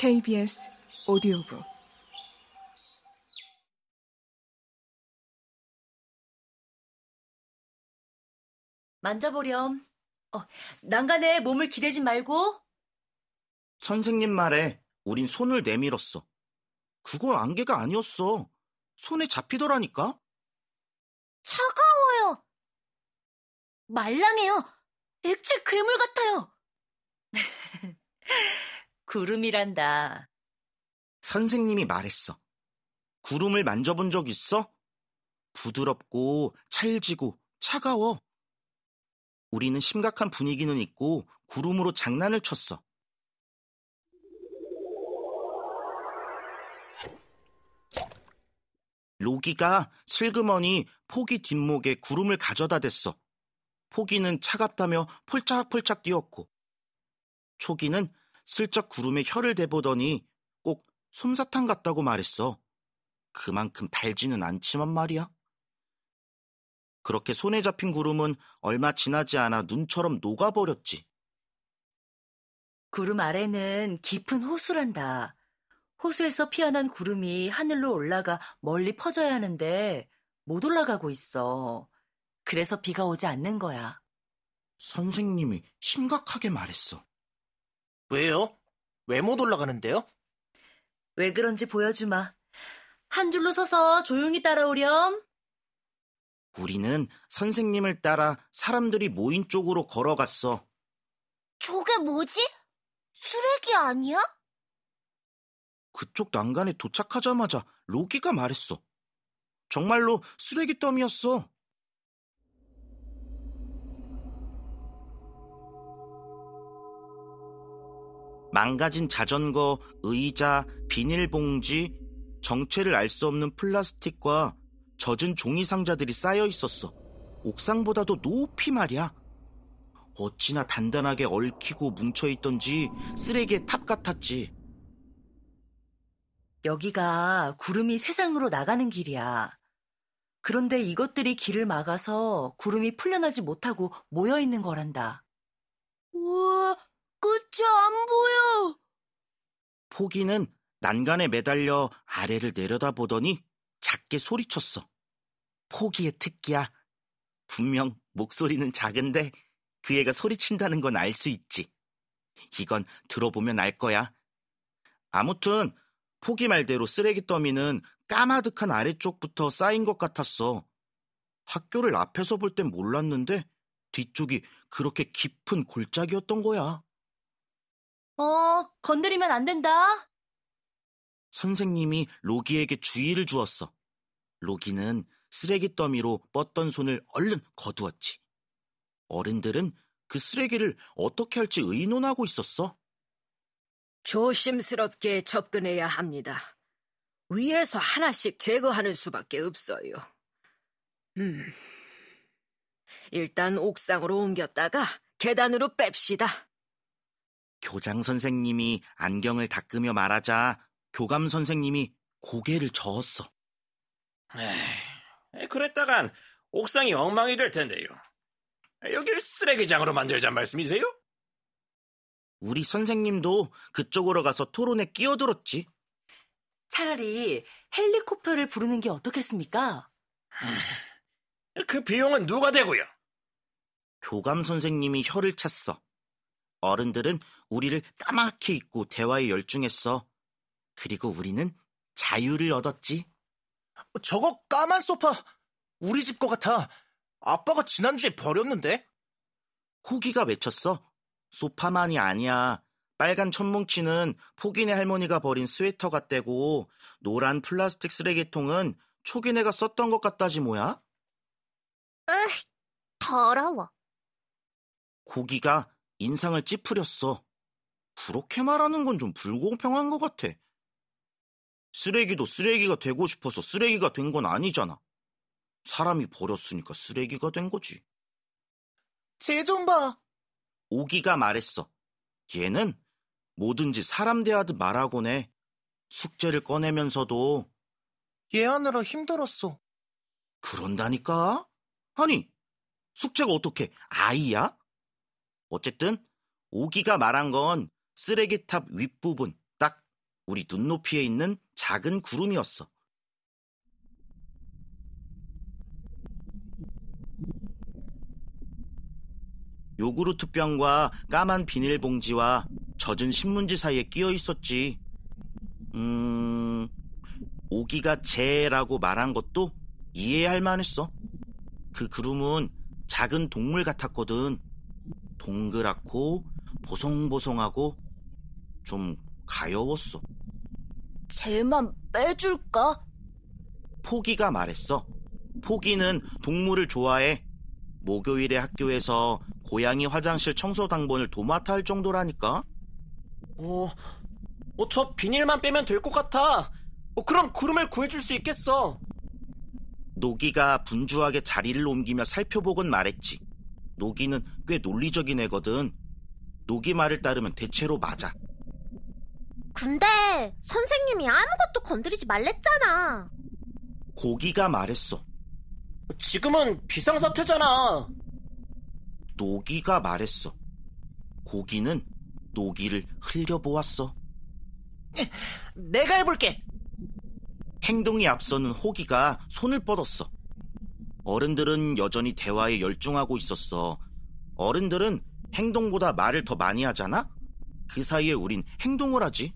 KBS 오디오북 만져보렴. 어, 난간에 몸을 기대지 말고. 선생님 말에 우린 손을 내밀었어. 그거 안개가 아니었어. 손에 잡히더라니까? 차가워요. 말랑해요. 액체 괴물 같아요. 구름이란다. 선생님이 말했어. 구름을 만져본 적 있어? 부드럽고 찰지고 차가워. 우리는 심각한 분위기는 있고 구름으로 장난을 쳤어. 로기가 슬그머니 포기 뒷목에 구름을 가져다 댔어. 포기는 차갑다며 폴짝폴짝 뛰었고, 초기는 슬쩍 구름에 혀를 대보더니 꼭 솜사탕 같다고 말했어. 그만큼 달지는 않지만 말이야. 그렇게 손에 잡힌 구름은 얼마 지나지 않아 눈처럼 녹아버렸지. 구름 아래는 깊은 호수란다. 호수에서 피어난 구름이 하늘로 올라가 멀리 퍼져야 하는데 못 올라가고 있어. 그래서 비가 오지 않는 거야. 선생님이 심각하게 말했어. 왜요? 왜 못 올라가는데요? 왜 그런지 보여주마. 한 줄로 서서 조용히 따라오렴. 우리는 선생님을 따라 사람들이 모인 쪽으로 걸어갔어. 저게 뭐지? 쓰레기 아니야? 그쪽 난간에 도착하자마자 로기가 말했어. 정말로 쓰레기 더미였어. 망가진 자전거, 의자, 비닐봉지, 정체를 알 수 없는 플라스틱과 젖은 종이 상자들이 쌓여 있었어. 옥상보다도 높이 말이야. 어찌나 단단하게 얽히고 뭉쳐 있던지 쓰레기의 탑 같았지. 여기가 구름이 세상으로 나가는 길이야. 그런데 이것들이 길을 막아서 구름이 풀려나지 못하고 모여 있는 거란다. 우와, 끝이 안 보여. 포기는 난간에 매달려 아래를 내려다보더니 작게 소리쳤어. 포기의 특기야. 분명 목소리는 작은데 그 애가 소리친다는 건 알 수 있지. 이건 들어보면 알 거야. 아무튼 포기 말대로 쓰레기 더미는 까마득한 아래쪽부터 쌓인 것 같았어. 학교를 앞에서 볼 땐 몰랐는데 뒤쪽이 그렇게 깊은 골짜기였던 거야. 어, 건드리면 안 된다. 선생님이 로기에게 주의를 주었어. 로기는 쓰레기 더미로 뻗던 손을 얼른 거두었지. 어른들은 그 쓰레기를 어떻게 할지 의논하고 있었어. 조심스럽게 접근해야 합니다. 위에서 하나씩 제거하는 수밖에 없어요. 음. 일단 옥상으로 옮겼다가 계단으로 뺍시다. 교장 선생님이 안경을 닦으며 말하자 교감 선생님이 고개를 저었어. 에이, 그랬다간 옥상이 엉망이 될 텐데요. 여길 쓰레기장으로 만들자 말씀이세요? 우리 선생님도 그쪽으로 가서 토론에 끼어들었지. 차라리 헬리콥터를 부르는 게 어떻겠습니까? 그 비용은 누가 대고요? 교감 선생님이 혀를 찼어. 어른들은 우리를 까맣게 잊고 대화에 열중했어. 그리고 우리는 자유를 얻었지. 저거 까만 소파 우리 집 거 같아. 아빠가 지난주에 버렸는데? 호기가 외쳤어. 소파만이 아니야. 빨간 천뭉치는 포기네 할머니가 버린 스웨터 같대고 노란 플라스틱 쓰레기통은 초기네가 썼던 것 같다지 뭐야? 으, 더러워. 고기가 인상을 찌푸렸어. 그렇게 말하는 건 좀 불공평한 것 같아. 쓰레기도 쓰레기가 되고 싶어서 쓰레기가 된 건 아니잖아. 사람이 버렸으니까 쓰레기가 된 거지. 쟤 좀 봐. 오기가 말했어. 얘는 뭐든지 사람 대하듯 말하곤 해. 숙제를 꺼내면서도 얘 하느라 힘들었어. 그런다니까? 아니, 숙제가 어떻게 아이야? 어쨌든 오기가 말한 건 쓰레기탑 윗부분 딱 우리 눈높이에 있는 작은 구름이었어. 요구르트 병과 까만 비닐봉지와 젖은 신문지 사이에 끼어 있었지. 음, 오기가 쟤라고 말한 것도 이해할 만했어. 그 구름은 작은 동물 같았거든. 동그랗고 보송보송하고 좀 가여웠어. 쟤만 빼줄까? 포기가 말했어. 포기는 동물을 좋아해. 목요일에 학교에서 고양이 화장실 청소 당번을 도맡아 할 정도라니까. 어, 어, 저 비닐만 빼면 될 것 같아. 어, 그럼 구름을 구해줄 수 있겠어. 노기가 분주하게 자리를 옮기며 살펴보곤 말했지. 노기는 꽤 논리적인 애거든. 노기 말을 따르면 대체로 맞아. 근데 선생님이 아무것도 건드리지 말랬잖아. 고기가 말했어. 지금은 비상사태잖아. 노기가 말했어. 고기는 노기를 흘려보았어. 내가 해볼게. 행동이 앞서는 호기가 손을 뻗었어. 어른들은 여전히 대화에 열중하고 있었어. 어른들은 행동보다 말을 더 많이 하잖아? 그 사이에 우린 행동을 하지.